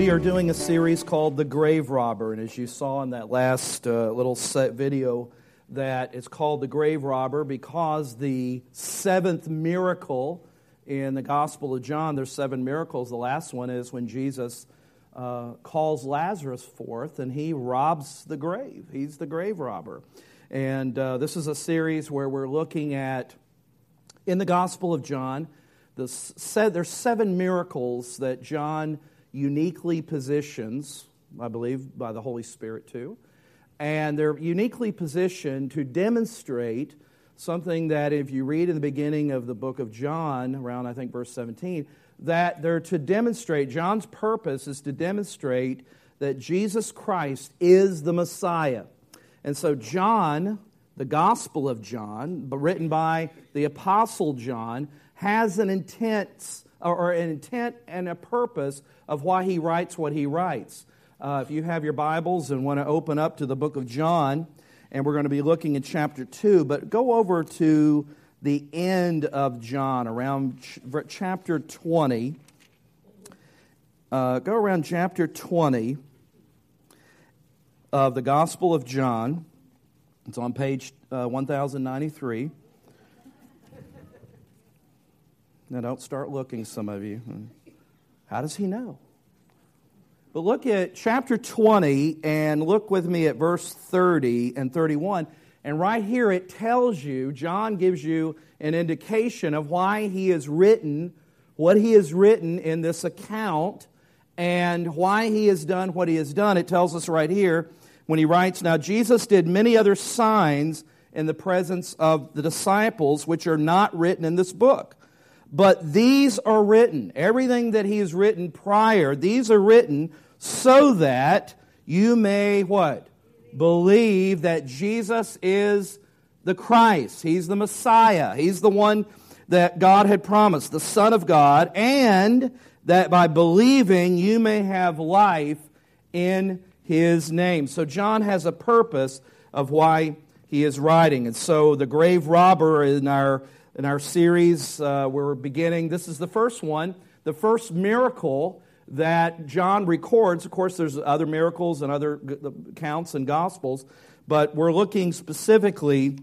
we are doing a series called The Grave Robber. And as you saw in that last uh, little video, that it's called The Grave Robber because the seventh miracle in the Gospel of John, there's seven miracles. The last one is when Jesus uh, calls Lazarus forth and he robs the grave. He's the grave robber. And uh, this is a series where we're looking at, in the Gospel of John, the, there's seven miracles that John uniquely positions, I believe, by the Holy Spirit too. And they're uniquely positioned to demonstrate something that, if you read in the beginning of the book of John, around I think verse 17, that they're to demonstrate, John's purpose is to demonstrate that Jesus Christ is the Messiah. And so, John, the Gospel of John, written by the Apostle John, has an intent or an intent and a purpose of why he writes what he writes. Uh, if you have your Bibles and want to open up to the book of John, and we're going to be looking at chapter 2, but go over to the end of John, around ch- chapter 20. Uh, go around chapter 20 of the Gospel of John. It's on page uh, 1093. Now, don't start looking, some of you. How does he know? But look at chapter 20 and look with me at verse 30 and 31. And right here it tells you, John gives you an indication of why he has written what he has written in this account and why he has done what he has done. It tells us right here when he writes, Now Jesus did many other signs in the presence of the disciples, which are not written in this book. But these are written, everything that he has written prior, these are written so that you may what? Believe that Jesus is the Christ. He's the Messiah. He's the one that God had promised, the Son of God, and that by believing you may have life in his name. So John has a purpose of why he is writing. And so the grave robber in our in our series uh, we're beginning. This is the first one, the first miracle that John records. Of course, there's other miracles and other accounts and gospels, but we're looking specifically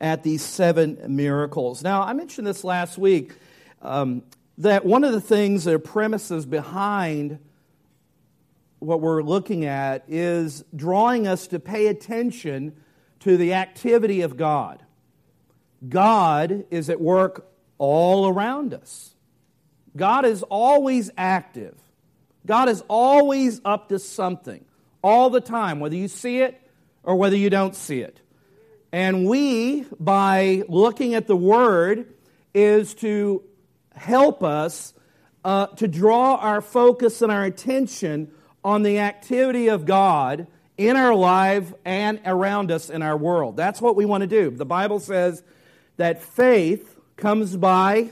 at these seven miracles. Now, I mentioned this last week um, that one of the things are premises behind what we're looking at is drawing us to pay attention to the activity of God. God is at work all around us. God is always active. God is always up to something, all the time, whether you see it or whether you don't see it. And we, by looking at the Word, is to help us uh, to draw our focus and our attention on the activity of God in our life and around us in our world. That's what we want to do. The Bible says that faith comes by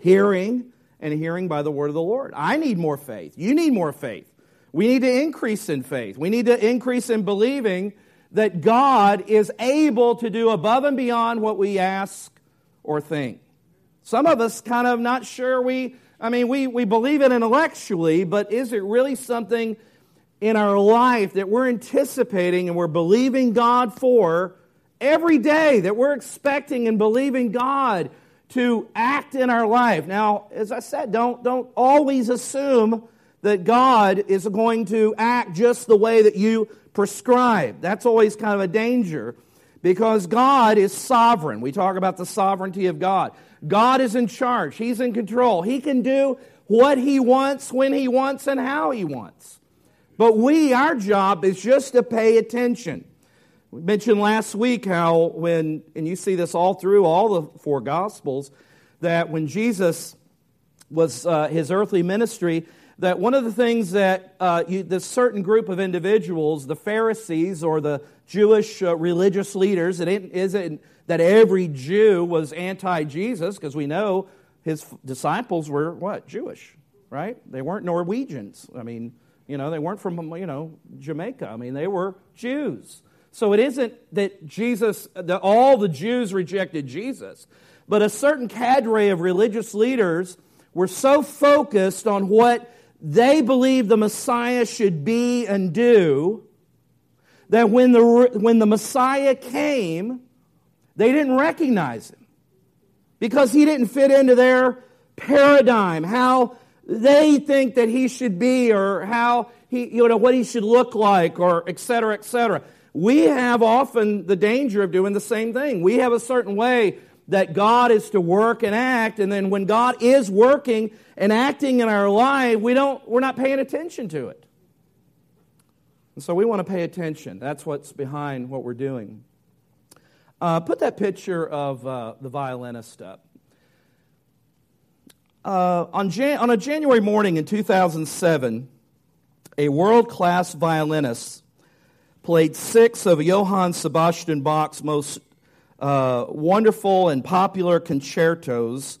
hearing, and hearing by the word of the Lord. I need more faith. You need more faith. We need to increase in faith. We need to increase in believing that God is able to do above and beyond what we ask or think. Some of us kind of not sure we, I mean, we, we believe it intellectually, but is it really something in our life that we're anticipating and we're believing God for every day that we're expecting and believing God to act in our life. Now, as I said, don't, don't always assume that God is going to act just the way that you prescribe. That's always kind of a danger because God is sovereign. We talk about the sovereignty of God. God is in charge, He's in control. He can do what He wants, when He wants, and how He wants. But we, our job is just to pay attention. We mentioned last week how when, and you see this all through all the four Gospels, that when Jesus was uh, his earthly ministry, that one of the things that uh, you, this certain group of individuals, the Pharisees or the Jewish uh, religious leaders, it isn't that every Jew was anti Jesus, because we know his disciples were what? Jewish, right? They weren't Norwegians. I mean, you know, they weren't from, you know, Jamaica. I mean, they were Jews. So it isn't that Jesus, that all the Jews rejected Jesus, but a certain cadre of religious leaders were so focused on what they believed the Messiah should be and do, that when the, when the Messiah came, they didn't recognize him because he didn't fit into their paradigm, how they think that he should be, or how he, you know, what he should look like, or et cetera, et cetera. We have often the danger of doing the same thing. We have a certain way that God is to work and act, and then when God is working and acting in our life, we don't, we're not paying attention to it. And so we want to pay attention. That's what's behind what we're doing. Uh, put that picture of uh, the violinist up. Uh, on, Jan- on a January morning in 2007, a world class violinist played six of Johann Sebastian Bach's most uh, wonderful and popular concertos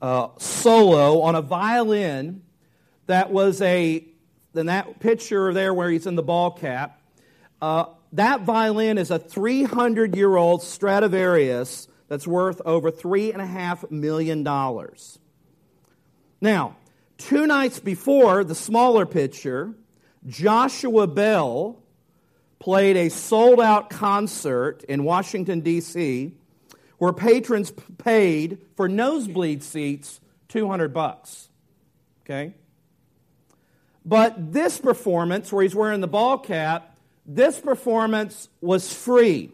uh, solo on a violin that was a, in that picture there where he's in the ball cap, uh, that violin is a 300 year old Stradivarius that's worth over $3.5 million. Now, two nights before the smaller picture, Joshua Bell played a sold out concert in Washington, D.C., where patrons paid for nosebleed seats 200 bucks. Okay? But this performance, where he's wearing the ball cap, this performance was free.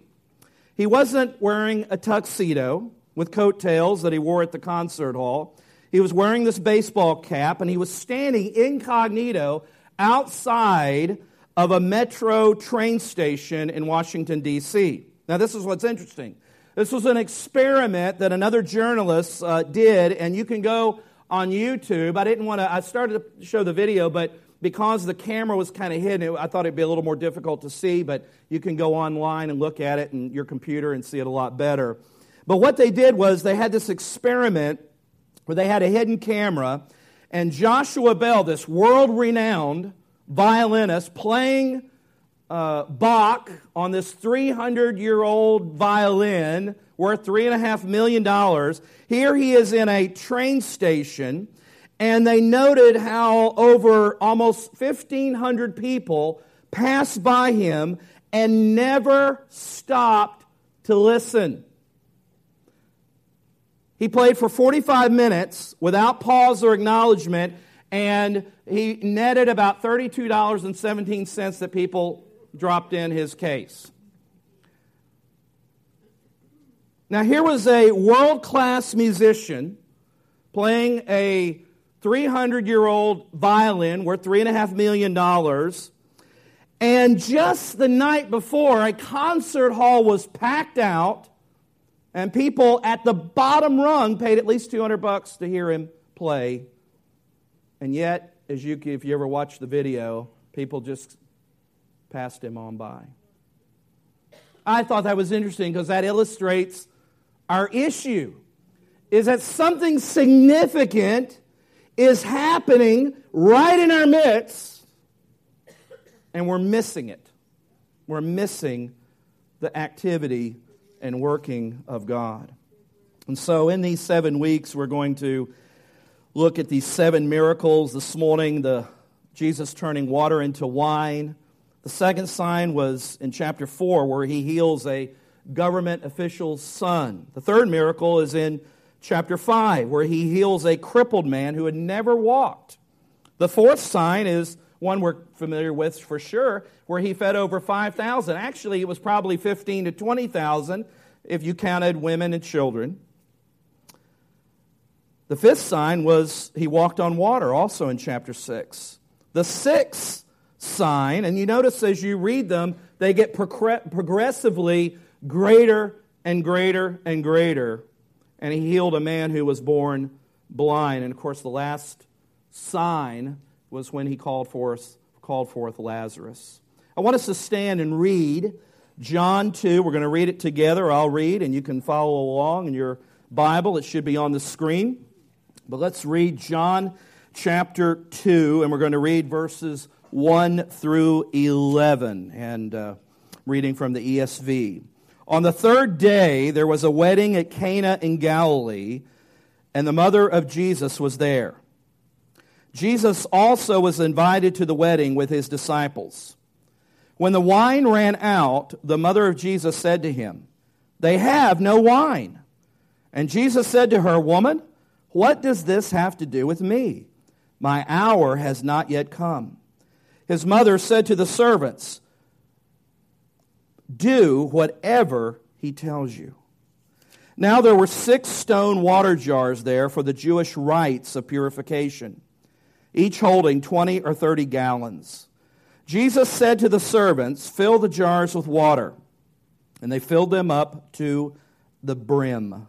He wasn't wearing a tuxedo with coattails that he wore at the concert hall. He was wearing this baseball cap and he was standing incognito outside of a metro train station in Washington, D.C. Now, this is what's interesting. This was an experiment that another journalist uh, did, and you can go on YouTube. I didn't want to, I started to show the video, but because the camera was kind of hidden, I thought it'd be a little more difficult to see, but you can go online and look at it in your computer and see it a lot better. But what they did was they had this experiment where they had a hidden camera, and Joshua Bell, this world renowned violinist playing uh, Bach on this 300 year old violin worth $3.5 million. Here he is in a train station, and they noted how over almost 1,500 people passed by him and never stopped to listen. He played for 45 minutes without pause or acknowledgement and he netted about $32.17 that people dropped in his case. Now, here was a world class musician playing a 300 year old violin worth $3.5 million. And just the night before, a concert hall was packed out, and people at the bottom rung paid at least 200 bucks to hear him play and yet, as you, if you ever watch the video, people just passed him on by. I thought that was interesting because that illustrates our issue is that something significant is happening right in our midst and we're missing it. We're missing the activity and working of God. And so in these 7 weeks we're going to look at these seven miracles this morning the Jesus turning water into wine. The second sign was in chapter 4, where he heals a government official's son. The third miracle is in chapter 5, where he heals a crippled man who had never walked. The fourth sign is one we're familiar with for sure, where he fed over 5,000. Actually, it was probably 15 to 20,000 if you counted women and children. The fifth sign was he walked on water, also in chapter 6. The sixth sign, and you notice as you read them, they get progressively greater and greater and greater. And he healed a man who was born blind. And of course, the last sign was when he called forth, called forth Lazarus. I want us to stand and read John 2. We're going to read it together. I'll read, and you can follow along in your Bible. It should be on the screen. But let's read John chapter 2, and we're going to read verses 1 through 11, and uh, reading from the ESV. On the third day, there was a wedding at Cana in Galilee, and the mother of Jesus was there. Jesus also was invited to the wedding with his disciples. When the wine ran out, the mother of Jesus said to him, They have no wine. And Jesus said to her, Woman, what does this have to do with me? My hour has not yet come. His mother said to the servants, Do whatever he tells you. Now there were six stone water jars there for the Jewish rites of purification each holding 20 or 30 gallons. Jesus said to the servants, Fill the jars with water. And they filled them up to the brim.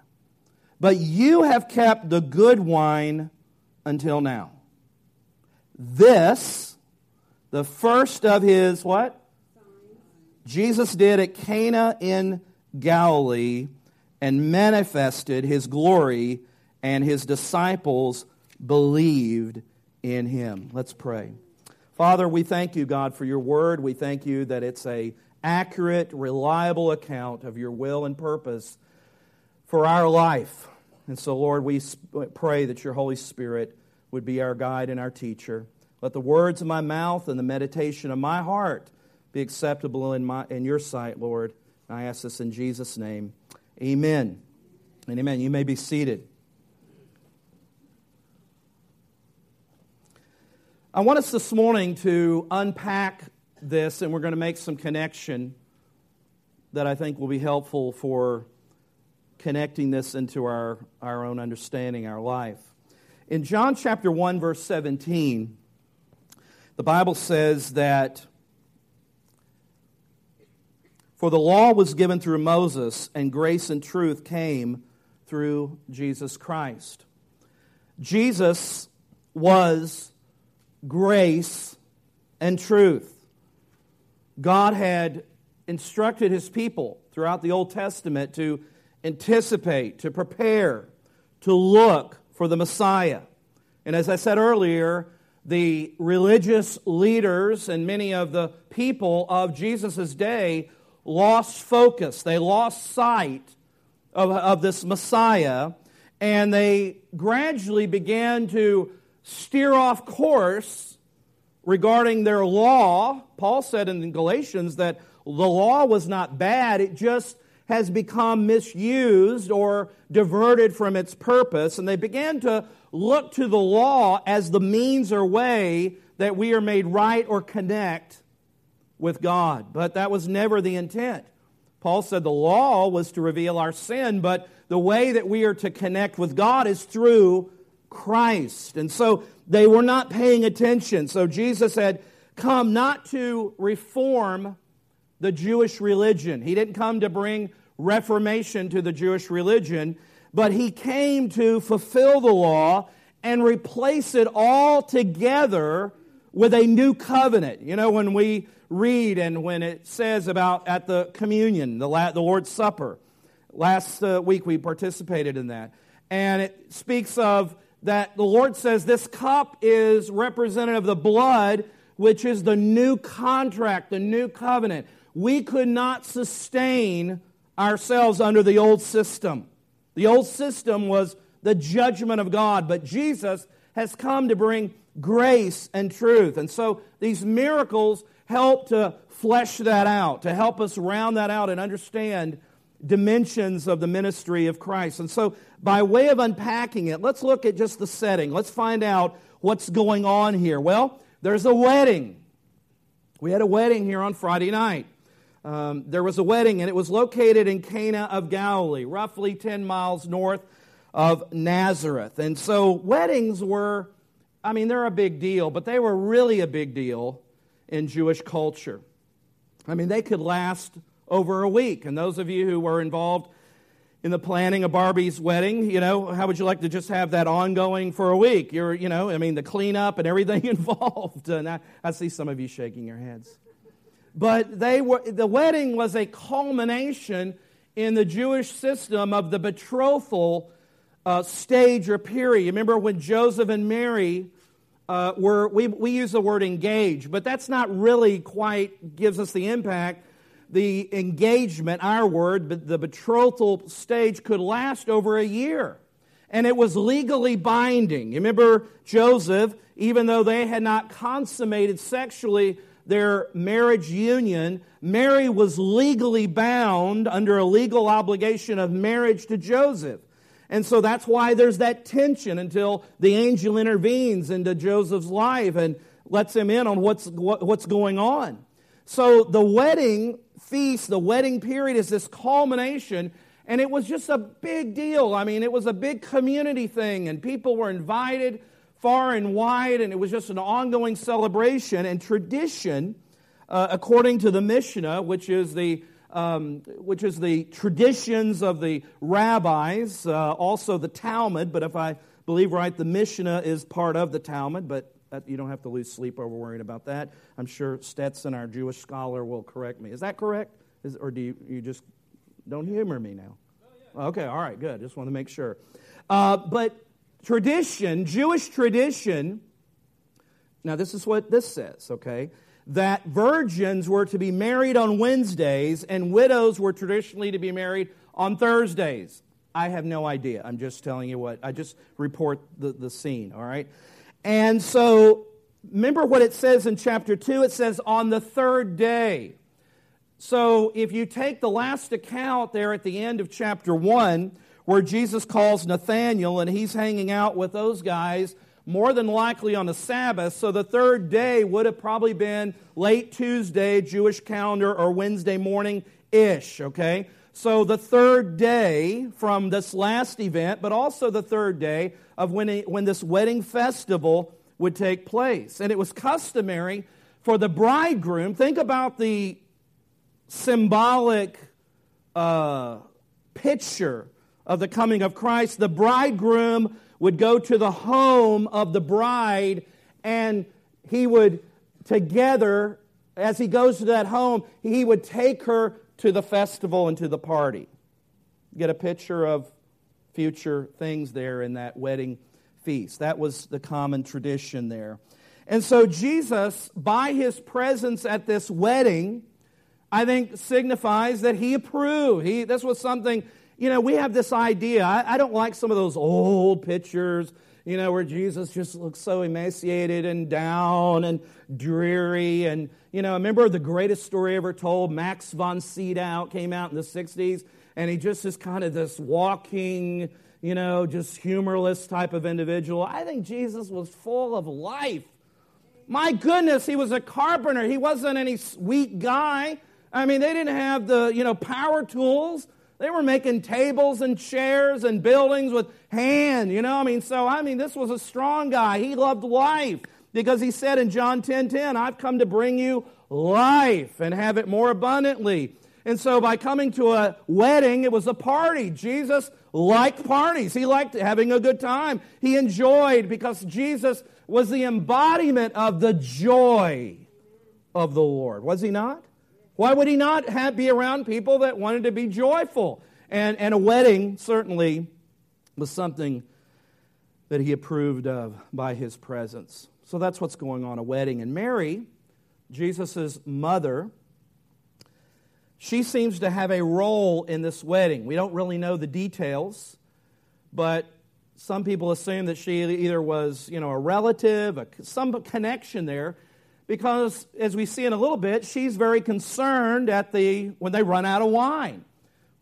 But you have kept the good wine until now. This, the first of his what? Jesus did at Cana in Galilee and manifested his glory, and his disciples believed in him. Let's pray. Father, we thank you, God, for your word. We thank you that it's a accurate, reliable account of your will and purpose for our life. And so, Lord, we pray that your Holy Spirit would be our guide and our teacher. Let the words of my mouth and the meditation of my heart be acceptable in, my, in your sight, Lord. And I ask this in Jesus' name. Amen. And amen. You may be seated. I want us this morning to unpack this, and we're going to make some connection that I think will be helpful for connecting this into our, our own understanding, our life. In John chapter 1, verse 17, the Bible says that for the law was given through Moses, and grace and truth came through Jesus Christ. Jesus was grace, and truth. God had instructed his people throughout the Old Testament to anticipate, to prepare, to look for the Messiah. And as I said earlier, the religious leaders and many of the people of Jesus' day lost focus. They lost sight of, of this Messiah, and they gradually began to steer off course regarding their law. Paul said in Galatians that the law was not bad, it just has become misused or diverted from its purpose. And they began to look to the law as the means or way that we are made right or connect with God. But that was never the intent. Paul said the law was to reveal our sin, but the way that we are to connect with God is through Christ. And so they were not paying attention. So Jesus had come not to reform the Jewish religion. He didn't come to bring reformation to the Jewish religion, but he came to fulfill the law and replace it all together with a new covenant. You know, when we read and when it says about at the communion, the, Lord's Supper, last uh, week we participated in that. And it speaks of that the Lord says this cup is representative of the blood, which is the new contract, the new covenant. We could not sustain ourselves under the old system. The old system was the judgment of God, but Jesus has come to bring grace and truth. And so these miracles help to flesh that out, to help us round that out and understand dimensions of the ministry of Christ. And so, by way of unpacking it, let's look at just the setting. Let's find out what's going on here. Well, there's a wedding. We had a wedding here on Friday night. Um, there was a wedding, and it was located in Cana of Galilee, roughly 10 miles north of Nazareth. And so, weddings were, I mean, they're a big deal, but they were really a big deal in Jewish culture. I mean, they could last over a week. And those of you who were involved in the planning of Barbie's wedding, you know, how would you like to just have that ongoing for a week? You're, you know, I mean, the cleanup and everything involved. And I, I see some of you shaking your heads. But they were, the wedding was a culmination in the Jewish system of the betrothal uh, stage or period. Remember when Joseph and Mary uh, were, we, we use the word engage, but that's not really quite gives us the impact. The engagement, our word, but the betrothal stage could last over a year. And it was legally binding. You remember Joseph, even though they had not consummated sexually their marriage union, Mary was legally bound under a legal obligation of marriage to Joseph. And so that's why there's that tension until the angel intervenes into Joseph's life and lets him in on what's, what, what's going on. So the wedding feast, the wedding period is this culmination, and it was just a big deal. I mean, it was a big community thing, and people were invited far and wide, and it was just an ongoing celebration and tradition, uh, according to the Mishnah, which is the um, which is the traditions of the rabbis, uh, also the Talmud. But if I believe right, the Mishnah is part of the Talmud, but that, you don't have to lose sleep over worrying about that. I'm sure Stetson, our Jewish scholar, will correct me. Is that correct? Is, or do you, you just don't humor me now? Okay, all right, good. Just want to make sure. Uh, but tradition, Jewish tradition, now this is what this says, okay? that virgins were to be married on Wednesdays and widows were traditionally to be married on Thursdays. I have no idea. I'm just telling you what, I just report the, the scene, all right? And so, remember what it says in chapter 2? It says, on the third day. So, if you take the last account there at the end of chapter 1, where Jesus calls Nathanael and he's hanging out with those guys more than likely on a Sabbath. So the third day would have probably been late Tuesday, Jewish calendar, or Wednesday morning ish, okay? So the third day from this last event, but also the third day of when, when this wedding festival would take place. And it was customary for the bridegroom, think about the symbolic uh, picture of the coming of Christ. The bridegroom would go to the home of the bride and he would together, as he goes to that home, he would take her to the festival and to the party. Get a picture of future things there in that wedding feast. That was the common tradition there. And so Jesus, by his presence at this wedding, I think signifies that he approved. He, this was something you know, we have this idea. I, I don't like some of those old pictures, you know, where Jesus just looks so emaciated and down and dreary. And, you know, I remember the greatest story ever told, Max von Sydow came out in the 60s, and he just is kind of this walking, you know, just humorless type of individual. I think Jesus was full of life. My goodness, he was a carpenter. He wasn't any weak guy. I mean, they didn't have the, you know, power tools. They were making tables and chairs and buildings with hand, you know. I mean, so I mean, this was a strong guy. He loved life because he said in John 10 10, I've come to bring you life and have it more abundantly. And so by coming to a wedding, it was a party. Jesus liked parties. He liked having a good time. He enjoyed because Jesus was the embodiment of the joy of the Lord. Was he not? Why would he not have, be around people that wanted to be joyful? And, and a wedding certainly was something that he approved of by his presence. So that's what's going on a wedding. And Mary, Jesus' mother, she seems to have a role in this wedding. We don't really know the details, but some people assume that she either was, you know, a relative, a, some connection there because as we see in a little bit, she's very concerned at the when they run out of wine.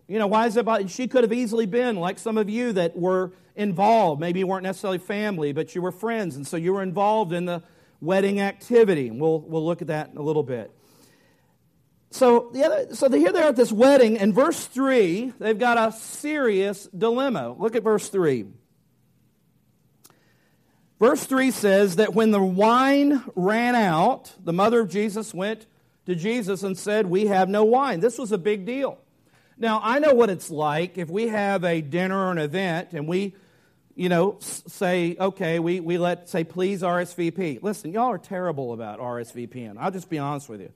You know, why is it about she could have easily been like some of you that were involved. Maybe you weren't necessarily family, but you were friends, and so you were involved in the wedding activity. We'll we'll look at that in a little bit. So the other, so here they are at this wedding, and verse three, they've got a serious dilemma. Look at verse three. Verse 3 says that when the wine ran out, the mother of Jesus went to Jesus and said, We have no wine. This was a big deal. Now, I know what it's like if we have a dinner or an event and we, you know, say, okay, we, we let, say, please RSVP. Listen, y'all are terrible about RSVPing. I'll just be honest with you.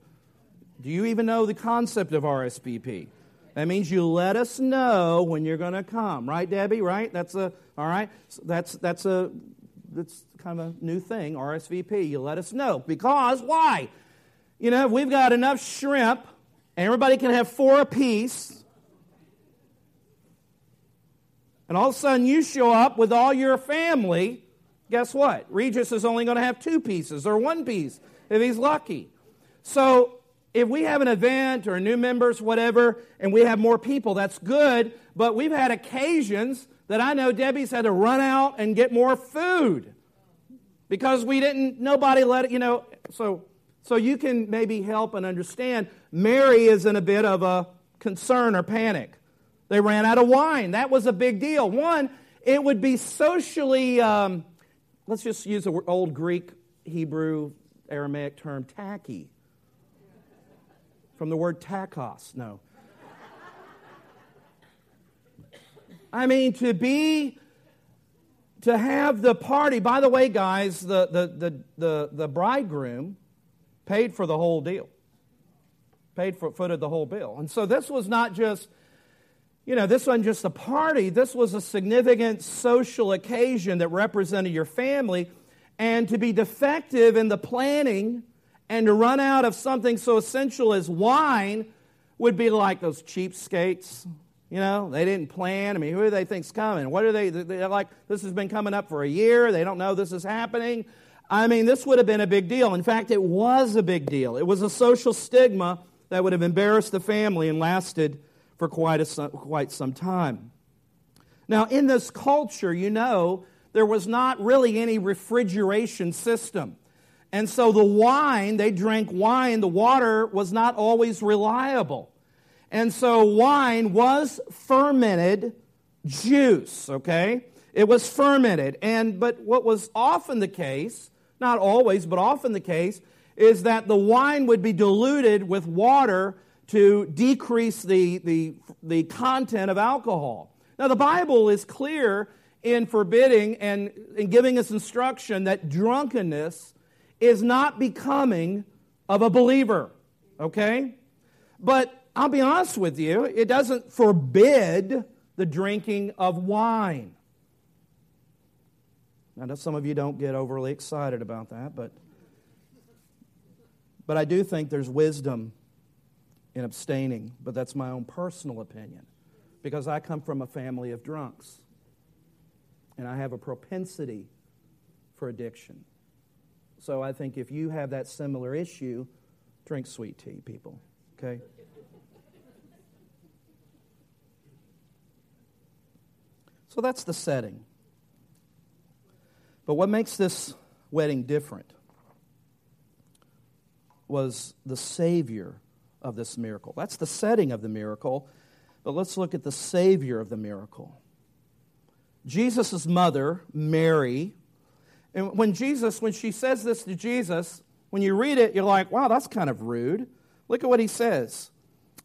Do you even know the concept of RSVP? That means you let us know when you're going to come, right, Debbie? Right? That's a all right. That's that's a that's kind of a new thing. RSVP. You let us know because why? You know, we've got enough shrimp, everybody can have four apiece. And all of a sudden you show up with all your family. Guess what? Regis is only going to have two pieces or one piece if he's lucky. So if we have an event or new members, whatever, and we have more people, that's good. But we've had occasions that I know Debbie's had to run out and get more food because we didn't, nobody let it, you know. So, so you can maybe help and understand Mary is in a bit of a concern or panic. They ran out of wine. That was a big deal. One, it would be socially, um, let's just use an old Greek, Hebrew, Aramaic term, tacky from the word tachos. No. I mean, to be, to have the party. By the way, guys, the, the, the, the, the bridegroom paid for the whole deal, paid for, footed the whole bill. And so this was not just, you know, this wasn't just a party, this was a significant social occasion that represented your family. And to be defective in the planning and to run out of something so essential as wine would be like those cheapskates. You know, they didn't plan. I mean, who do they think's coming? What are they? They're like, this has been coming up for a year. They don't know this is happening. I mean, this would have been a big deal. In fact, it was a big deal. It was a social stigma that would have embarrassed the family and lasted for quite, a, quite some time. Now, in this culture, you know, there was not really any refrigeration system. And so the wine, they drank wine, the water was not always reliable. And so wine was fermented juice, okay? It was fermented. And but what was often the case, not always, but often the case, is that the wine would be diluted with water to decrease the, the, the content of alcohol. Now, the Bible is clear in forbidding and in giving us instruction that drunkenness is not becoming of a believer, okay? But I'll be honest with you, it doesn't forbid the drinking of wine. I know some of you don't get overly excited about that, but, but I do think there's wisdom in abstaining, but that's my own personal opinion because I come from a family of drunks and I have a propensity for addiction. So I think if you have that similar issue, drink sweet tea, people. Okay? So that's the setting. But what makes this wedding different was the Savior of this miracle. That's the setting of the miracle. But let's look at the Savior of the miracle. Jesus' mother, Mary, and when Jesus, when she says this to Jesus, when you read it, you're like, wow, that's kind of rude. Look at what he says.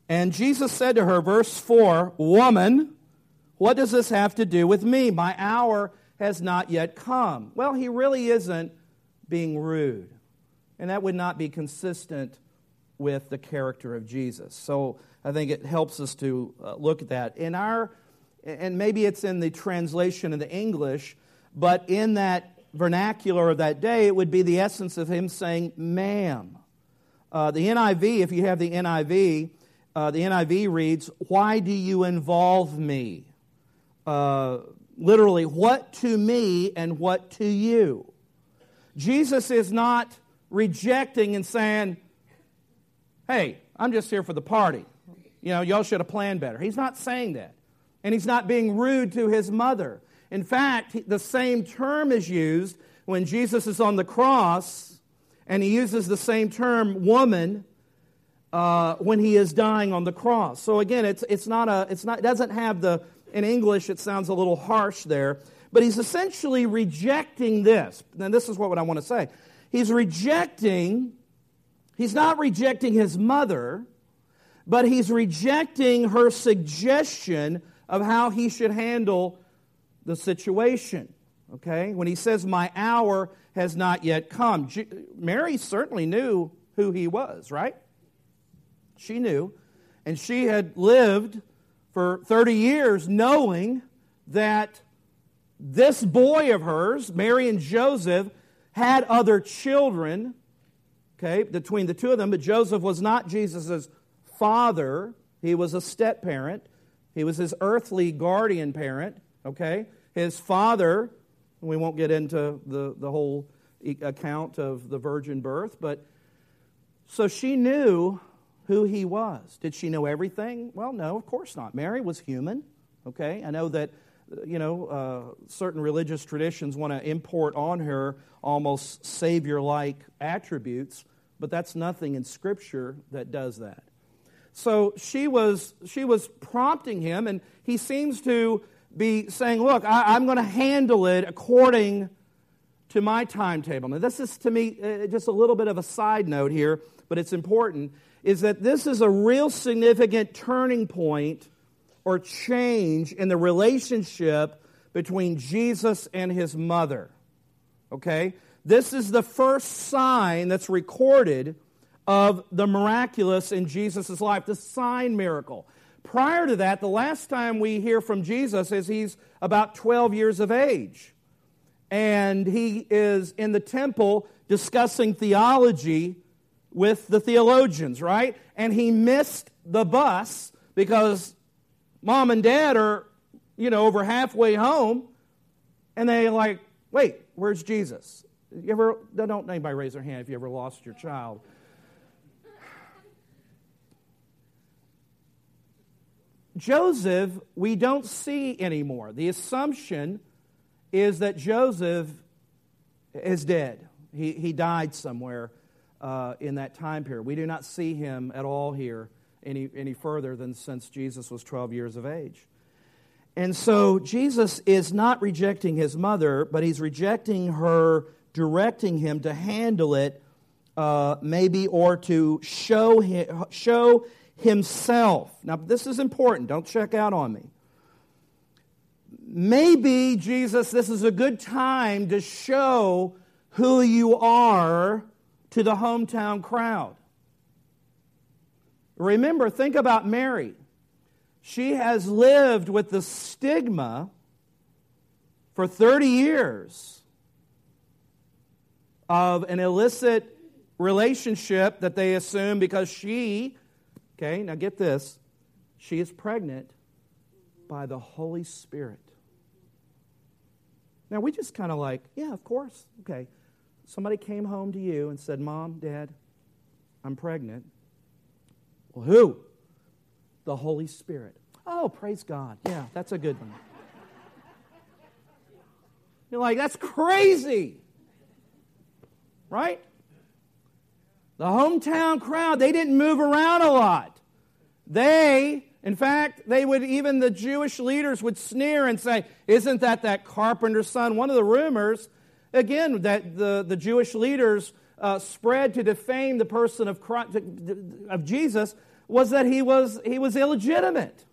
And Jesus said to her, verse 4, Woman, what does this have to do with me? My hour has not yet come. Well, he really isn't being rude. And that would not be consistent with the character of Jesus. So I think it helps us to uh, look at that. In our, and maybe it's in the translation in the English, but in that vernacular of that day, it would be the essence of him saying, ma'am. Uh, the NIV, if you have the NIV, uh, the NIV reads, Why do you involve me? Uh, literally, what to me and what to you? Jesus is not rejecting and saying, Hey, I'm just here for the party. You know, y'all should have planned better. He's not saying that. And he's not being rude to his mother. In fact, the same term is used when Jesus is on the cross, and he uses the same term, woman, uh, when he is dying on the cross. So again, it's, it's not a, it's not, it doesn't have the, in English, it sounds a little harsh there, but he's essentially rejecting this. And this is what, I want to say. He's rejecting, he's not rejecting his mother, but he's rejecting her suggestion of how he should handle the situation. Okay? When he says, My hour has not yet come. Mary certainly knew who he was, right? She knew. And she had lived for 30 years knowing that this boy of hers, Mary and Joseph, had other children, okay, between the two of them, but Joseph was not Jesus' father. He was a step parent. He was his earthly guardian parent, okay? His father, we won't get into the, the whole account of the virgin birth, but so she knew who he was. Did she know everything? Well, no, of course not. Mary was human, okay? I know that you know, uh, certain religious traditions want to import on her almost savior like attributes, but that's nothing in Scripture that does that. So she was, she was prompting him, and he seems to be saying, Look, I, am going to handle it according to my timetable. Now, this is to me uh, just a little bit of a side note here, but it's important, is that this is a real significant turning point or change in the relationship between Jesus and his mother. Okay? This is the first sign that's recorded of the miraculous in Jesus' life, the sign miracle. Prior to that, the last time we hear from Jesus is he's about 12 years of age. And he is in the temple discussing theology with the theologians, right? And he missed the bus because mom and dad are, you know, over halfway home, and they like, wait, where's Jesus? You ever don't anybody raise their hand if you ever lost your child. Joseph, we don't see anymore. The assumption is that Joseph is dead. He, he died somewhere uh, in that time period. We do not see him at all here any, any further than since Jesus was 12 years of age. And so Jesus is not rejecting his mother, but he's rejecting her directing him to handle it, uh, maybe, or to show, him, show himself. Now, this is important. Don't check out on me. Maybe, Jesus, this is a good time to show who you are to the hometown crowd. Remember, think about Mary. She has lived with the stigma for 30 years of an illicit relationship that they assume because she, okay, now get this, she is pregnant by the Holy Spirit. Now we just kind of like, yeah, of course, okay. Somebody came home to you and said, Mom, Dad, I'm pregnant. Well, who? The Holy Spirit. Oh, praise God. Yeah, that's a good one. You're like, that's crazy. Right? The hometown crowd, they didn't move around a lot. They, in fact, they would, even the Jewish leaders would sneer and say, Isn't that that carpenter's son? One of the rumors, again, that the, the Jewish leaders uh, spread to defame the person of, Christ, of Jesus was that he was, he was illegitimate,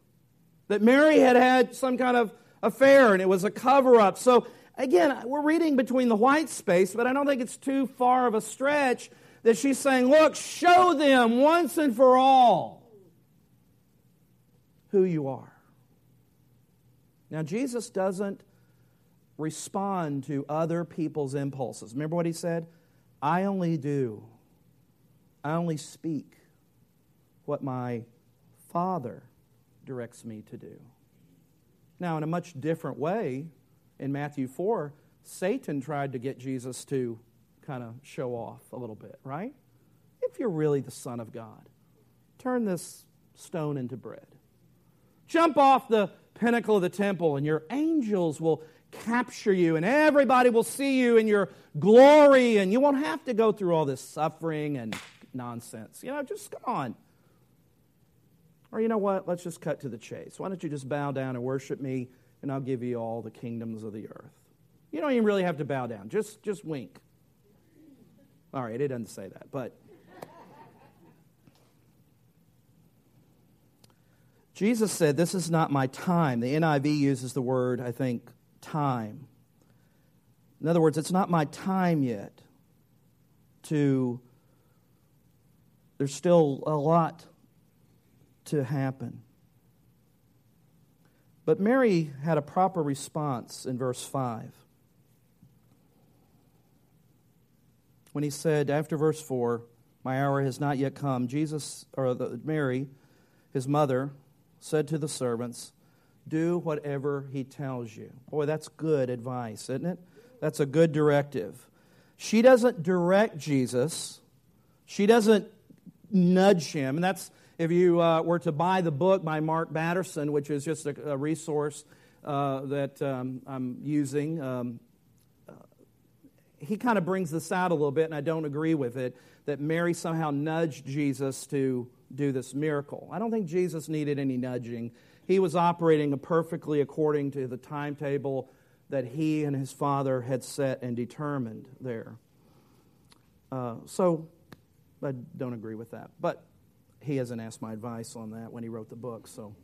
that Mary had had some kind of affair and it was a cover up. So, again, we're reading between the white space, but I don't think it's too far of a stretch that she's saying, Look, show them once and for all who you are. Now, Jesus doesn't respond to other people's impulses. Remember what he said? I only do, I only speak what my Father directs me to do. Now, in a much different way, in Matthew 4, Satan tried to get Jesus to kind of show off a little bit, right? If you're really the Son of God, turn this stone into bread. Jump off the pinnacle of the temple, and your angels will capture you, and everybody will see you in your glory, and you won't have to go through all this suffering and nonsense. You know, just come on. Or you know what? Let's just cut to the chase. Why don't you just bow down and worship me, and I'll give you all the kingdoms of the earth? You don't even really have to bow down. Just, just wink. All right, it doesn't say that, but. Jesus said, This is not my time. The NIV uses the word, I think, time. In other words, it's not my time yet to, there's still a lot to happen. But Mary had a proper response in verse 5. When he said, after verse 4, My hour has not yet come, Jesus, or the, Mary, his mother, said to the servants, Do whatever he tells you. Boy, that's good advice, isn't it? That's a good directive. She doesn't direct Jesus, she doesn't nudge him. And that's, if you uh, were to buy the book by Mark Batterson, which is just a, a resource uh, that um, I'm using, um, he kind of brings this out a little bit, and I don't agree with it, that Mary somehow nudged Jesus to do this miracle. I don't think Jesus needed any nudging. He was operating perfectly according to the timetable that he and his father had set and determined there. Uh, so I don't agree with that. But he hasn't asked my advice on that when he wrote the book, so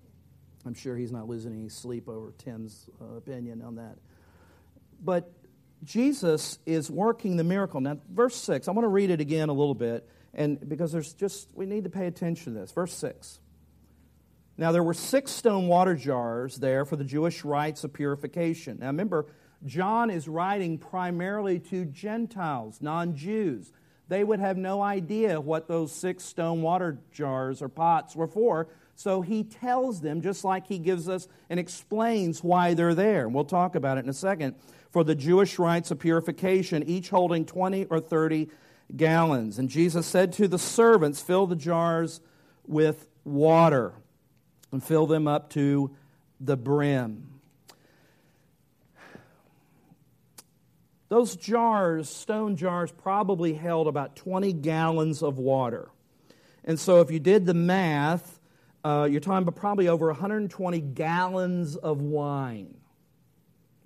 I'm sure he's not losing any sleep over Tim's uh, opinion on that. But Jesus is working the miracle. Now, verse 6, I want to read it again a little bit and because there's just, we need to pay attention to this. Verse 6. Now, there were six stone water jars there for the Jewish rites of purification. Now, remember, John is writing primarily to Gentiles, non Jews. They would have no idea what those six stone water jars or pots were for, so he tells them, just like he gives us and explains why they're there. And we'll talk about it in a second. For the Jewish rites of purification, each holding 20 or 30 gallons. And Jesus said to the servants, Fill the jars with water and fill them up to the brim. Those jars, stone jars, probably held about 20 gallons of water. And so if you did the math, uh, you're talking about probably over 120 gallons of wine.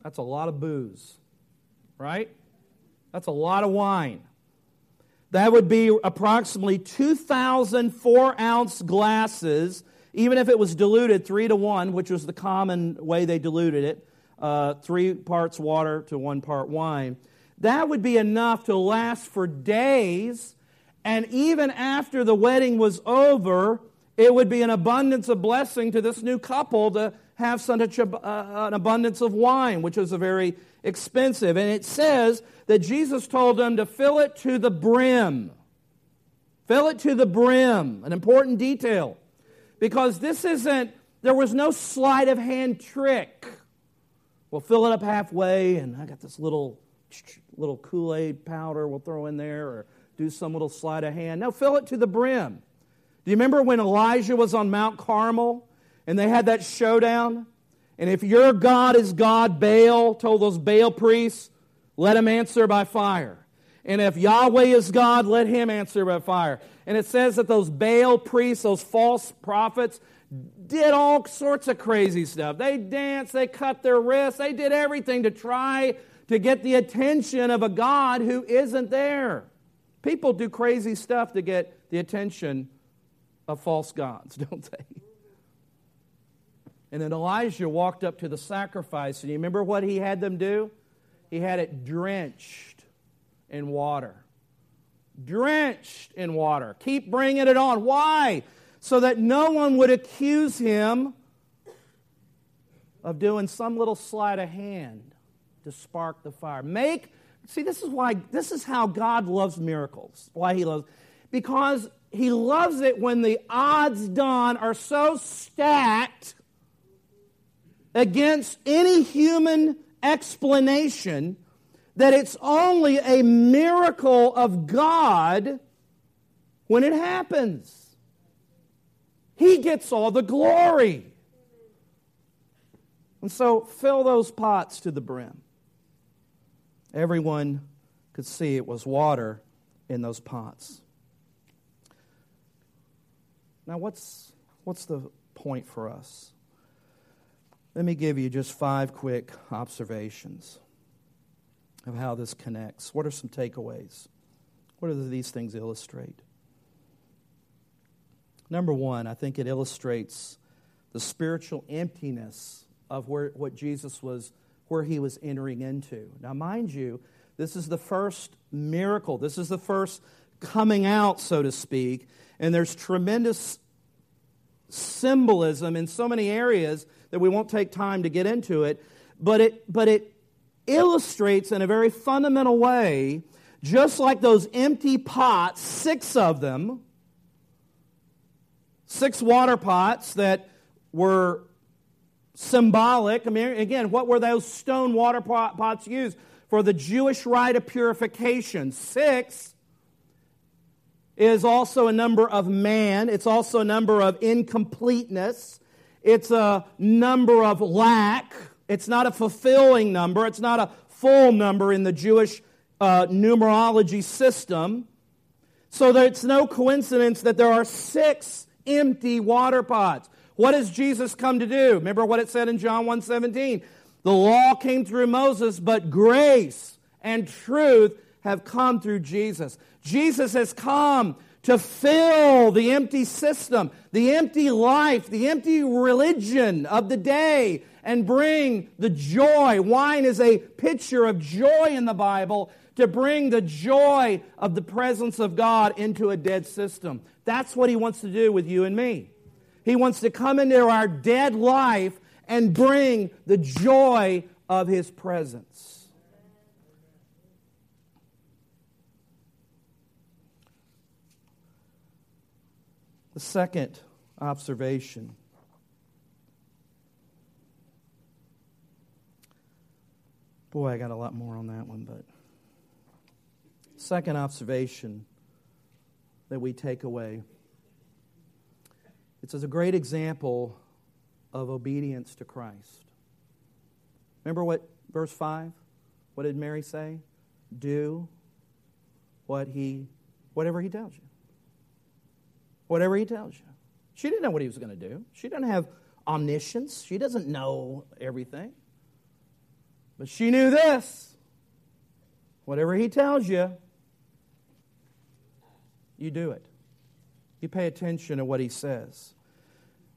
That's a lot of booze, right? That's a lot of wine. That would be approximately 2,000 four ounce glasses, even if it was diluted three to one, which was the common way they diluted it uh, three parts water to one part wine. That would be enough to last for days. And even after the wedding was over, it would be an abundance of blessing to this new couple to have such a, uh, an abundance of wine, which was a very expensive. And it says that Jesus told them to fill it to the brim. Fill it to the brim, an important detail. Because this isn't, there was no sleight of hand trick. We'll fill it up halfway, and I got this little, little Kool Aid powder we'll throw in there, or do some little sleight of hand. No, fill it to the brim. Do you remember when Elijah was on Mount Carmel and they had that showdown? And if your God is God, Baal told those Baal priests, let him answer by fire. And if Yahweh is God, let him answer by fire. And it says that those Baal priests, those false prophets, did all sorts of crazy stuff. They danced, they cut their wrists, they did everything to try to get the attention of a God who isn't there. People do crazy stuff to get the attention of false gods, don't they? And then Elijah walked up to the sacrifice, and you remember what he had them do? He had it drenched in water. Drenched in water. Keep bringing it on. Why? So that no one would accuse him of doing some little sleight of hand to spark the fire. Make, see, this is why, this is how God loves miracles. Why he loves, because he loves it when the odds done are so stacked against any human explanation that it's only a miracle of God when it happens. He gets all the glory. And so fill those pots to the brim. Everyone could see it was water in those pots. Now, what's, what's the point for us? Let me give you just five quick observations of how this connects. What are some takeaways? What do these things illustrate? Number one, I think it illustrates the spiritual emptiness of where, what Jesus was, where he was entering into. Now, mind you, this is the first miracle. This is the first coming out, so to speak. And there's tremendous symbolism in so many areas that we won't take time to get into it. But it, but it illustrates in a very fundamental way, just like those empty pots, six of them, six water pots that were symbolic. I mean, again, what were those stone water pots used? For the Jewish rite of purification. Six is also a number of man, it's also a number of incompleteness, it's a number of lack. It's not a fulfilling number, it's not a full number in the Jewish uh, numerology system. So that it's no coincidence that there are six empty water pots. What has Jesus come to do? Remember what it said in John 1:17. The law came through Moses, but grace and truth have come through Jesus. Jesus has come to fill the empty system, the empty life, the empty religion of the day, and bring the joy. Wine is a picture of joy in the Bible to bring the joy of the presence of God into a dead system. That's what he wants to do with you and me. He wants to come into our dead life and bring the joy of His presence. The second observation boy, I got a lot more on that one, but second observation that we take away it's as a great example of obedience to Christ. Remember what verse 5? What did Mary say? Do what he whatever he tells you. Whatever he tells you. She didn't know what he was going to do. She doesn't have omniscience. She doesn't know everything. But she knew this. Whatever he tells you, you do it. You pay attention to what he says.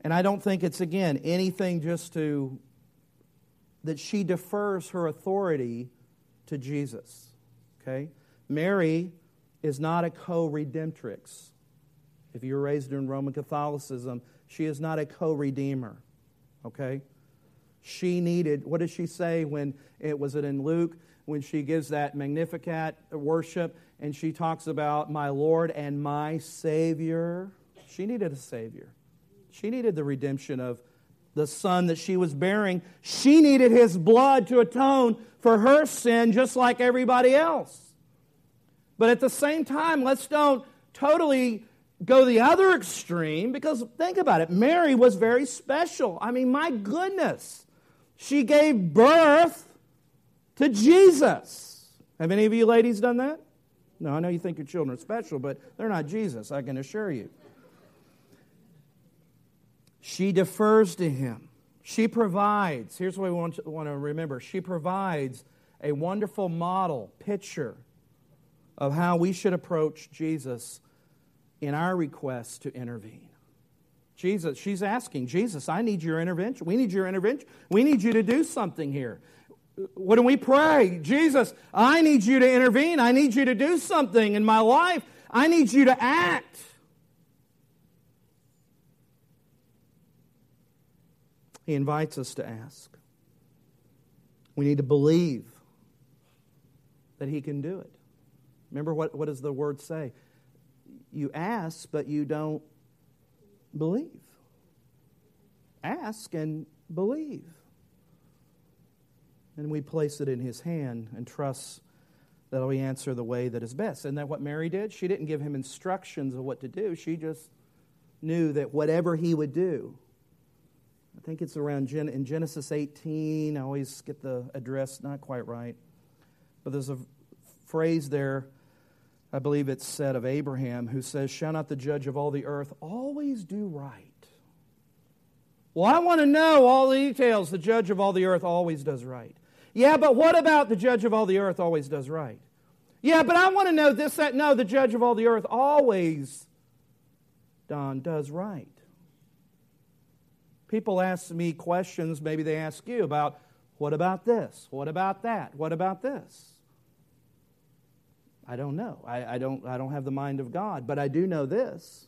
And I don't think it's, again, anything just to, that she defers her authority to Jesus. Okay? Mary is not a co redemptrix. If you were raised in Roman Catholicism, she is not a co redeemer. Okay? She needed, what does she say when it was it in Luke? When she gives that Magnificat worship and she talks about my Lord and my Savior. She needed a Savior. She needed the redemption of the son that she was bearing. She needed his blood to atone for her sin just like everybody else. But at the same time, let's don't totally go the other extreme because think about it. Mary was very special. I mean, my goodness. She gave birth to Jesus. Have any of you ladies done that? No, I know you think your children are special, but they're not Jesus, I can assure you. She defers to him. She provides. Here's what we want to, want to remember she provides a wonderful model, picture of how we should approach Jesus in our request to intervene. Jesus, she's asking, Jesus, I need your intervention. We need your intervention. We need you to do something here. What do we pray? Jesus, I need you to intervene. I need you to do something in my life. I need you to act. He invites us to ask. We need to believe that He can do it. Remember, what, what does the word say? You ask, but you don't believe. Ask and believe. And we place it in His hand and trust that He answer the way that is best. Isn't that what Mary did? She didn't give Him instructions of what to do, she just knew that whatever He would do, I think it's around Gen- in Genesis 18. I always get the address not quite right. But there's a phrase there, I believe it's said of Abraham, who says, Shall not the judge of all the earth always do right? Well, I want to know all the details. The judge of all the earth always does right. Yeah, but what about the judge of all the earth always does right? Yeah, but I want to know this, that. No, the judge of all the earth always, Don, does right. People ask me questions, maybe they ask you about what about this? What about that? What about this? I don't know. I, I, don't, I don't have the mind of God, but I do know this.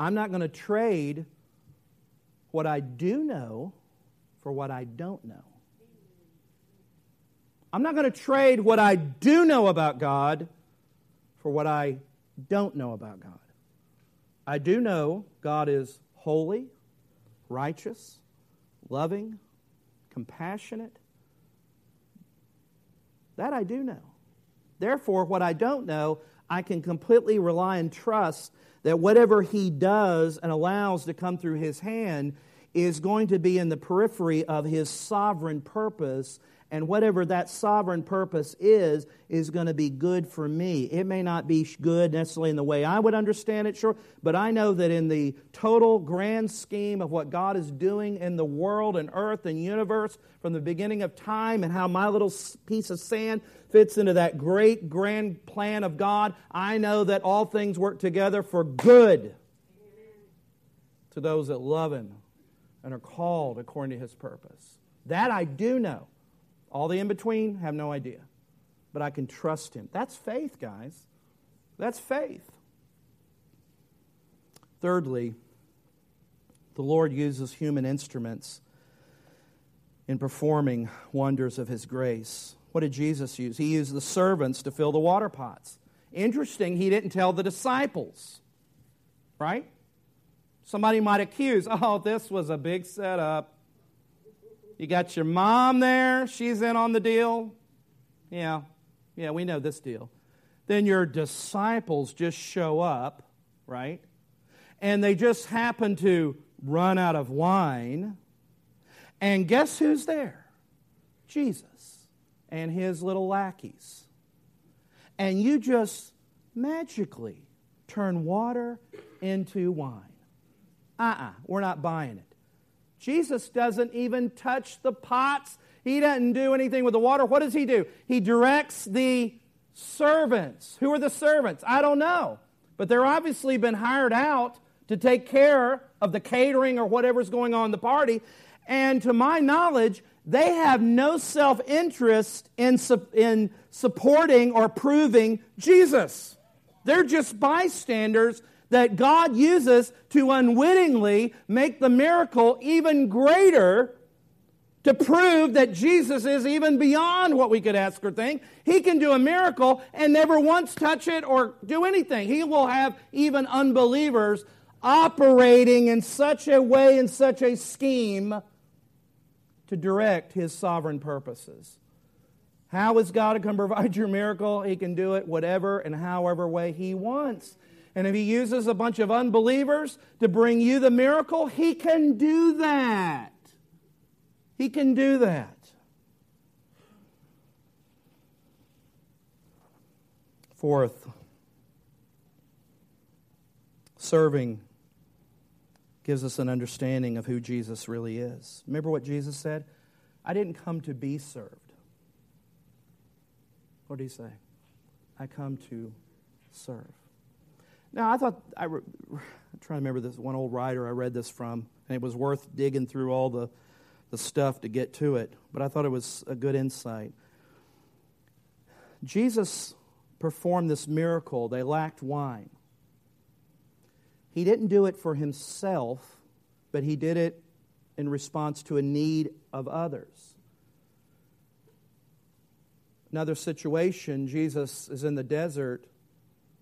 I'm not going to trade what I do know for what I don't know. I'm not going to trade what I do know about God for what I don't know about God. I do know God is holy, righteous, loving, compassionate. That I do know. Therefore, what I don't know, I can completely rely and trust that whatever He does and allows to come through His hand is going to be in the periphery of His sovereign purpose and whatever that sovereign purpose is, is going to be good for me. It may not be good necessarily in the way I would understand it, sure, but I know that in the total grand scheme of what God is doing in the world and earth and universe from the beginning of time and how my little piece of sand fits into that great grand plan of God, I know that all things work together for good to those that love Him and are called according to His purpose. That I do know. All the in between, have no idea. But I can trust him. That's faith, guys. That's faith. Thirdly, the Lord uses human instruments in performing wonders of his grace. What did Jesus use? He used the servants to fill the water pots. Interesting, he didn't tell the disciples, right? Somebody might accuse, oh, this was a big setup. You got your mom there, she's in on the deal. Yeah, yeah, we know this deal. Then your disciples just show up, right? And they just happen to run out of wine. And guess who's there? Jesus and his little lackeys. And you just magically turn water into wine. Uh uh-uh, uh, we are not buying it. Jesus doesn't even touch the pots. He doesn't do anything with the water. What does he do? He directs the servants. Who are the servants? I don't know. But they're obviously been hired out to take care of the catering or whatever's going on in the party. And to my knowledge, they have no self interest in, in supporting or proving Jesus. They're just bystanders that God uses to unwittingly make the miracle even greater to prove that Jesus is even beyond what we could ask or think. He can do a miracle and never once touch it or do anything. He will have even unbelievers operating in such a way, in such a scheme, to direct his sovereign purposes. How is God to come provide your miracle? He can do it whatever and however way he wants. And if he uses a bunch of unbelievers to bring you the miracle, he can do that. He can do that. Fourth, serving gives us an understanding of who Jesus really is. Remember what Jesus said? I didn't come to be served. What did he say? I come to serve. Now, I thought, I re, I'm trying to remember this one old writer I read this from, and it was worth digging through all the, the stuff to get to it, but I thought it was a good insight. Jesus performed this miracle. They lacked wine. He didn't do it for himself, but he did it in response to a need of others. Another situation, Jesus is in the desert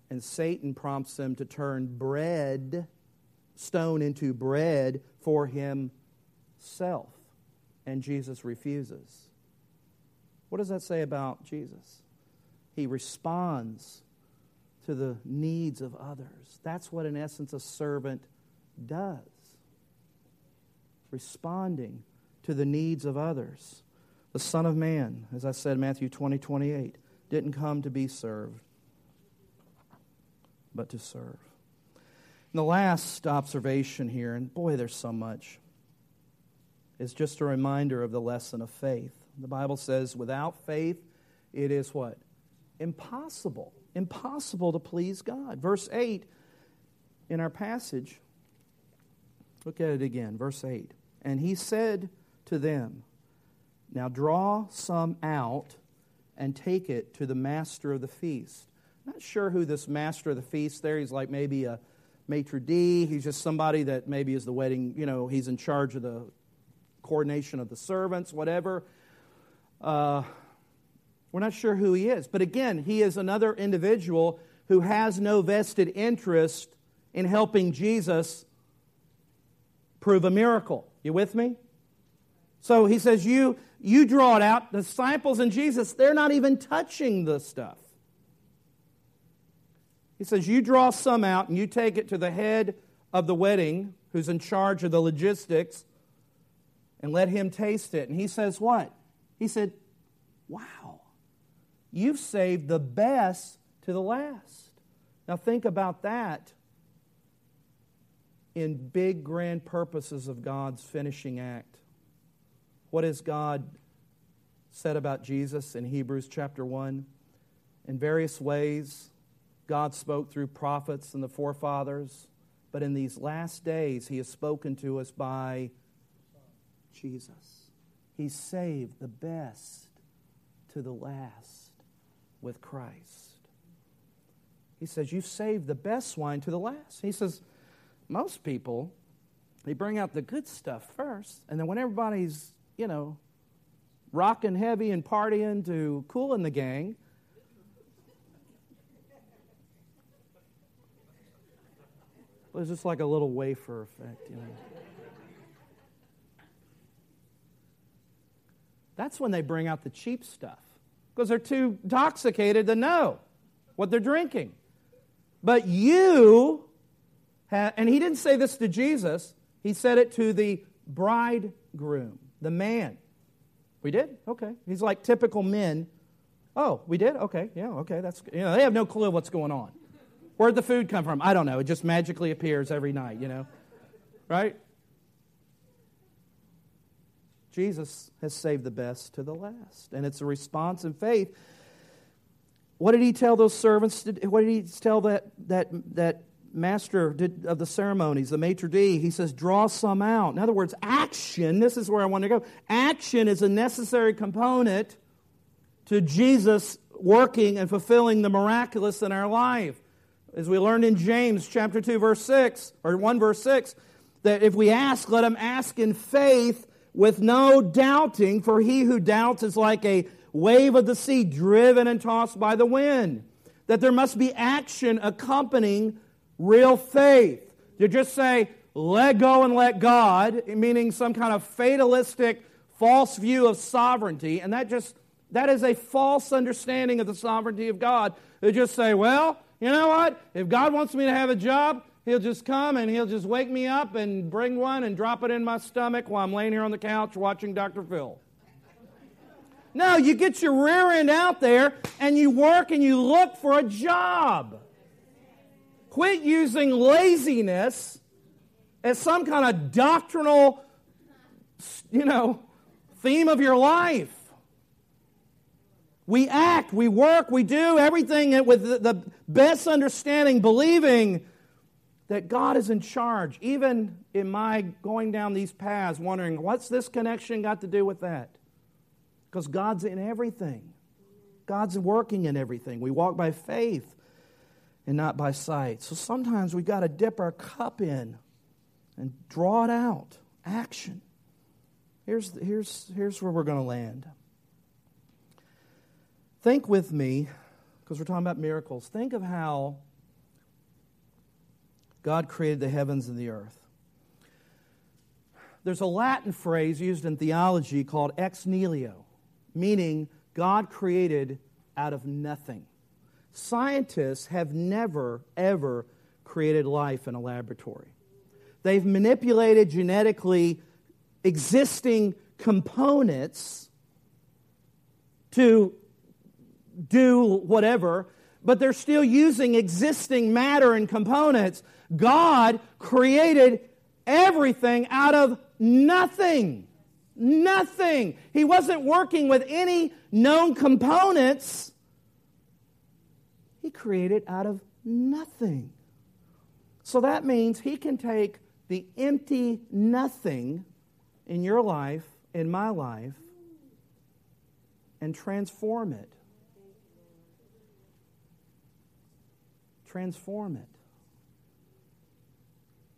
and Satan prompts them to turn bread, stone into bread for himself. And Jesus refuses. What does that say about Jesus? He responds to the needs of others. That's what, in essence, a servant does. Responding to the needs of others. The Son of Man, as I said, Matthew 20, 28, didn't come to be served, but to serve. And the last observation here, and boy, there's so much, is just a reminder of the lesson of faith. The Bible says, without faith, it is what? Impossible. Impossible to please God. Verse 8 in our passage Look at it again, verse 8. And he said to them, Now draw some out and take it to the master of the feast. Not sure who this master of the feast there. He's like maybe a maitre d'. He's just somebody that maybe is the wedding, you know, he's in charge of the coordination of the servants, whatever. Uh, we're not sure who he is. But again, he is another individual who has no vested interest in helping Jesus prove a miracle. You with me? So he says, You you draw it out. The disciples and Jesus, they're not even touching the stuff. He says, You draw some out and you take it to the head of the wedding, who's in charge of the logistics, and let him taste it. And he says, What? He said, Wow, you've saved the best to the last. Now think about that in big, grand purposes of God's finishing act. What has God said about Jesus in Hebrews chapter 1? In various ways, God spoke through prophets and the forefathers, but in these last days, He has spoken to us by Jesus. He saved the best to the last with Christ. He says, You saved the best wine to the last. He says, Most people, they bring out the good stuff first, and then when everybody's, you know, rocking heavy and partying to Kool and the Gang, It was just like a little wafer effect, you know. That's when they bring out the cheap stuff because they're too intoxicated to know what they're drinking. But you, and he didn't say this to Jesus, he said it to the bridegroom, the man. We did? Okay. He's like typical men. Oh, we did? Okay. Yeah, okay. That's, you know, they have no clue what's going on. Where'd the food come from? I don't know. It just magically appears every night, you know? Right? Jesus has saved the best to the last. And it's a response in faith. What did he tell those servants? To, what did he tell that, that, that master of the ceremonies, the maitre d'? He says, draw some out. In other words, action, this is where I want to go. Action is a necessary component to Jesus working and fulfilling the miraculous in our life as we learned in James chapter 2 verse 6 or 1 verse 6 that if we ask let him ask in faith with no doubting for he who doubts is like a wave of the sea driven and tossed by the wind that there must be action accompanying real faith. To just say let go and let God meaning some kind of fatalistic false view of sovereignty and that just that is a false understanding of the sovereignty of God. To just say well you know what? If God wants me to have a job, He'll just come and He'll just wake me up and bring one and drop it in my stomach while I'm laying here on the couch watching Dr. Phil. No, you get your rear end out there and you work and you look for a job. Quit using laziness as some kind of doctrinal, you know, theme of your life. We act, we work, we do everything with the best understanding, believing that God is in charge. Even in my going down these paths, wondering, what's this connection got to do with that? Because God's in everything, God's working in everything. We walk by faith and not by sight. So sometimes we've got to dip our cup in and draw it out. Action. Here's, here's, here's where we're going to land. Think with me, because we're talking about miracles, think of how God created the heavens and the earth. There's a Latin phrase used in theology called ex nihilo, meaning God created out of nothing. Scientists have never, ever created life in a laboratory. They've manipulated genetically existing components to do whatever, but they're still using existing matter and components. God created everything out of nothing. Nothing. He wasn't working with any known components. He created out of nothing. So that means he can take the empty nothing in your life, in my life, and transform it. Transform it.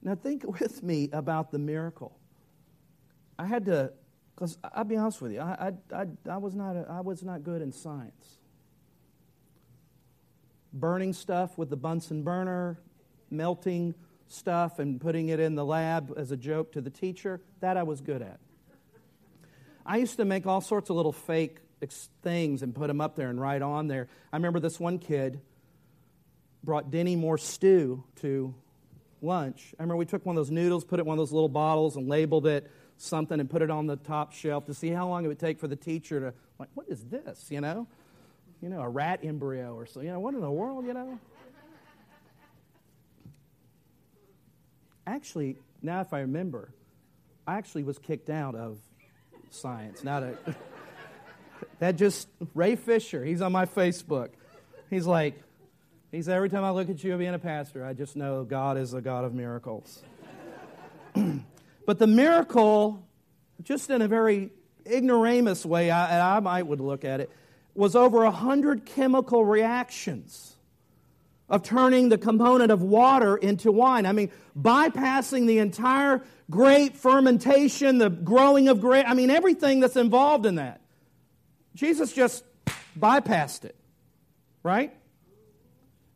Now, think with me about the miracle. I had to, because I'll be honest with you, I, I, I, I was not a, I was not good in science. Burning stuff with the Bunsen burner, melting stuff and putting it in the lab as a joke to the teacher, that I was good at. I used to make all sorts of little fake things and put them up there and write on there. I remember this one kid brought Dinty Moore stew to lunch. I remember we took one of those noodles, put it in one of those little bottles, and labeled it something and put it on the top shelf to see how long it would take for the teacher to, like, what is this, you know? You know, a rat embryo or so. You know, what in the world, you know? Actually, now if I remember, I actually was kicked out of science. Now that, that just, Ray Fisher, he's on my Facebook. He's like, he said, every time I look at you being a pastor, I just know God is a God of miracles. but the miracle, just in a very ignoramus way, I, I might would look at it, was over a hundred chemical reactions of turning the component of water into wine. I mean, bypassing the entire grape fermentation, the growing of grape, I mean, everything that's involved in that. Jesus just bypassed it, right?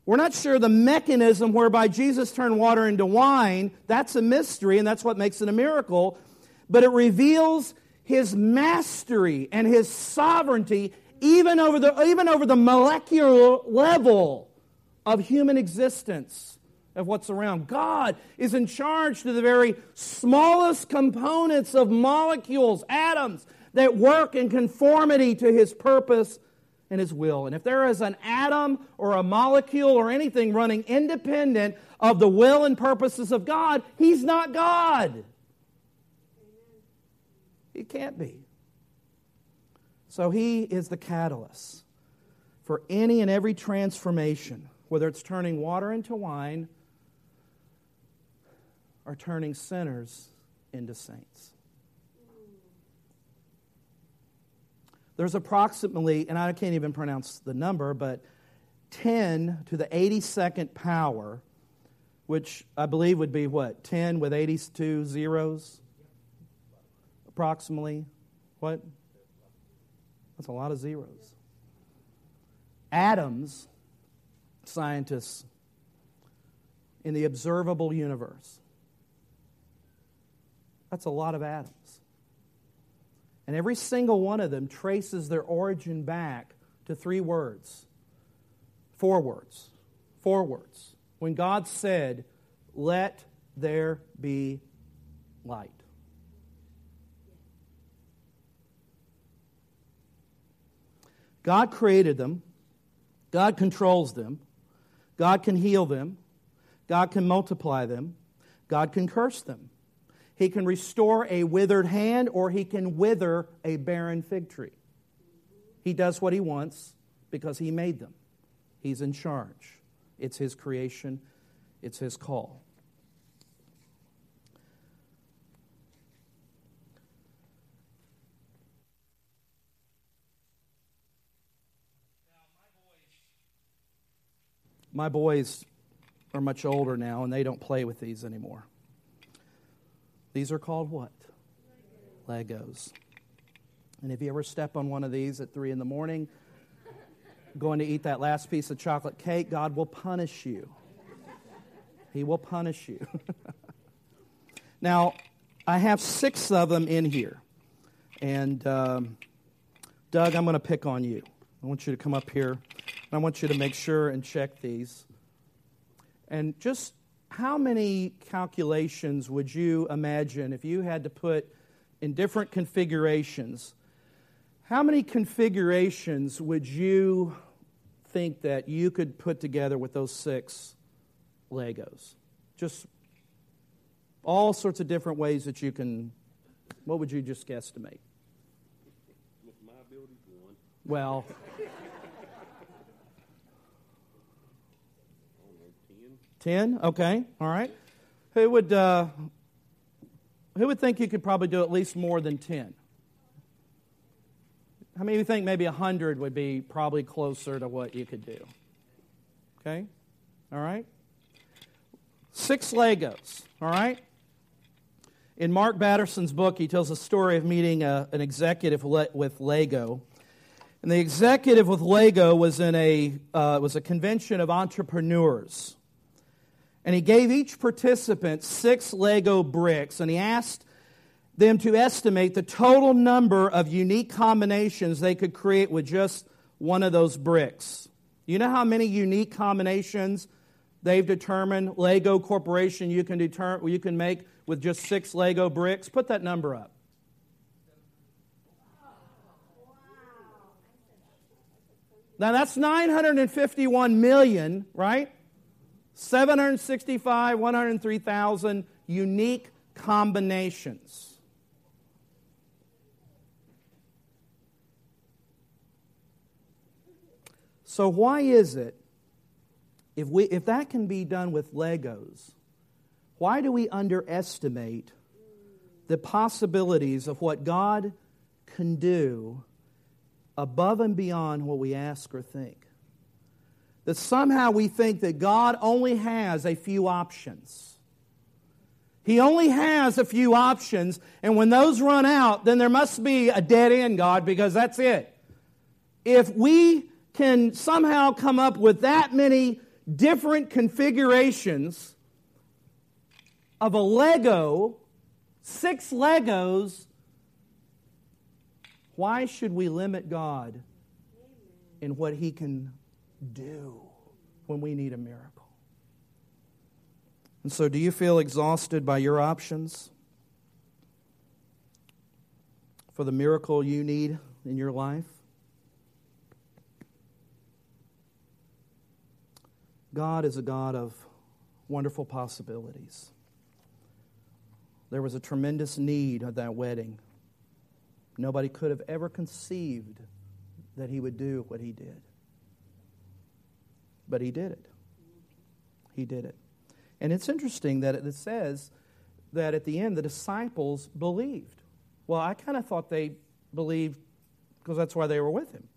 We're not sure the mechanism whereby Jesus turned water into wine. That's a mystery, and that's what makes it a miracle. But it reveals his mastery and his sovereignty even over the, even over the molecular level of human existence, of what's around. God is in charge to the very smallest components of molecules, atoms, that work in conformity to his purpose and his will. And if there is an atom or a molecule or anything running independent of the will and purposes of God, he's not God. He can't be. So he is the catalyst for any and every transformation whether it's turning water into wine or turning sinners into saints. There's approximately, and I can't even pronounce the number, but 10 to the 82nd power, which I believe would be what? 10 with 82 zeros? Approximately. What? That's a lot of zeros. Atoms scientists in the observable universe. That's a lot of atoms. And every single one of them traces their origin back to three words four words. Four words. When God said, Let there be light. God created them, God controls them, God can heal them. God can multiply them. God can curse them. He can restore a withered hand or he can wither a barren fig tree. He does what he wants because he made them. He's in charge. It's his creation, it's his call. My boys are much older now and they don't play with these anymore. These are called what? Legos. And if you ever step on one of these at 3 in the morning, going to eat that last piece of chocolate cake, God will punish you. He will punish you. now, I have six of them in here. And um, Doug, I'm going to pick on you. I want you to come up here. and I want you to make sure and check these. And just how many calculations would you imagine if you had to put in different configurations? How many configurations would you think that you could put together with those six Legos? Just all sorts of different ways that you can. What would you just guesstimate? With my ability, one. Well, 10? Okay, all right. Who would, uh, who would think you could probably do at least more than 10? How many of you think maybe 100 would be probably closer to what you could do? Okay? All right? Six Legos, all right? In Mark Batterson's book, he tells a story of meeting a, an executive with Lego. And the executive with Lego was in a, uh, was a convention of entrepreneurs. And he gave each participant six Lego bricks, and he asked them to estimate the total number of unique combinations they could create with just one of those bricks. You know how many unique combinations they've determined Lego Corporation you can determine you can make with just six Lego bricks? Put that number up. Now that's 951 million, right? 765, 103,000 unique combinations. So, why is it, if, we, if that can be done with Legos, why do we underestimate the possibilities of what God can do above and beyond what we ask or think? That somehow we think that God only has a few options. He only has a few options, and when those run out, then there must be a dead end, God, because that's it. If we can somehow come up with that many different configurations of a Lego, six Legos, why should we limit God in what He can do when we need a miracle? And so, do you feel exhausted by your options for the miracle you need in your life? God is a God of wonderful possibilities. There was a tremendous need at that wedding. Nobody could have ever conceived that he would do what he did. But he did it. He did it. And it's interesting that it says that at the end the disciples believed. Well, I kind of thought they believed because that's why they were with him.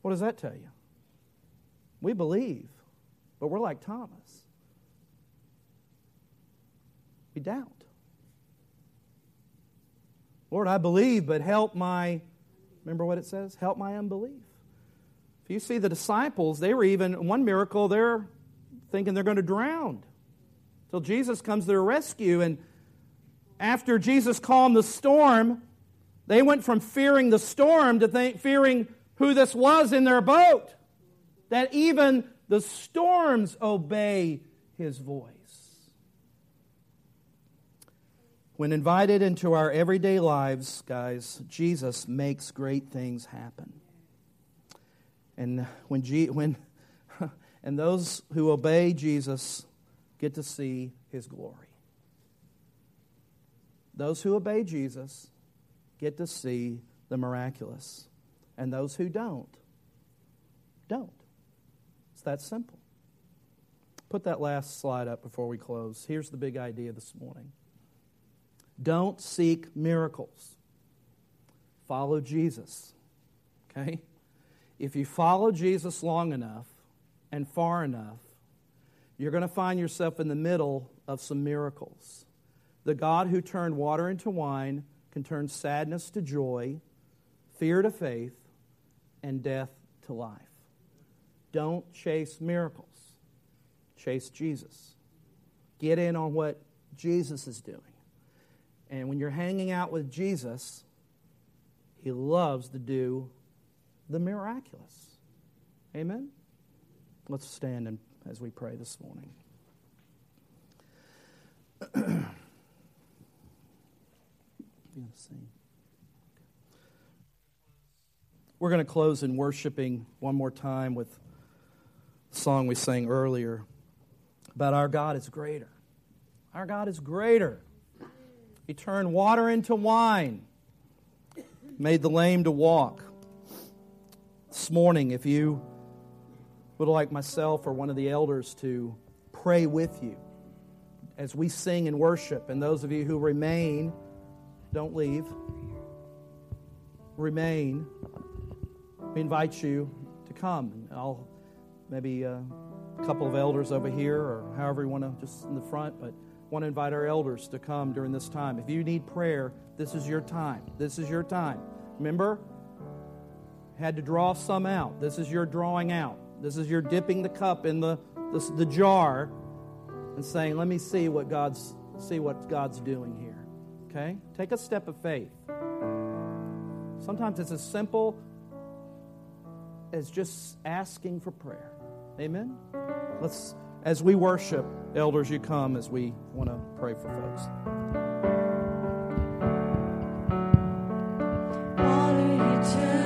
What does that tell you? We believe, but we're like Thomas. We doubt. Lord, I believe, but help my, remember what it says? Help my unbelief. If you see the disciples, they were even, in one miracle, they're thinking they're going to drown till Jesus comes to their rescue. And after Jesus calmed the storm, they went from fearing the storm to think, fearing who this was in their boat that even the storms obey his voice. When invited into our everyday lives, guys, Jesus makes great things happen. And when, G, when and those who obey Jesus get to see his glory. Those who obey Jesus get to see the miraculous. And those who don't, don't. It's that simple. Put that last slide up before we close. Here's the big idea this morning don't seek miracles, follow Jesus. Okay? If you follow Jesus long enough and far enough, you're going to find yourself in the middle of some miracles. The God who turned water into wine can turn sadness to joy, fear to faith, and death to life. Don't chase miracles, chase Jesus. Get in on what Jesus is doing. And when you're hanging out with Jesus, he loves to do the miraculous. Amen? Let's stand and, as we pray this morning. We're going to close in worshiping one more time with the song we sang earlier about our God is greater. Our God is greater. He turned water into wine, made the lame to walk. This morning, if you would like myself or one of the elders to pray with you, as we sing and worship. And those of you who remain, don't leave. Remain. We invite you to come. I'll maybe uh, a couple of elders over here, or however you want to, just in the front, but want to invite our elders to come during this time. If you need prayer, this is your time. This is your time. Remember, had to draw some out. This is your drawing out. This is your dipping the cup in the, the, the jar and saying, let me see what God's see what God's doing here. Okay? Take a step of faith. Sometimes it's as simple as just asking for prayer. Amen? Let's as we worship, elders, you come as we want to pray for folks. You turn.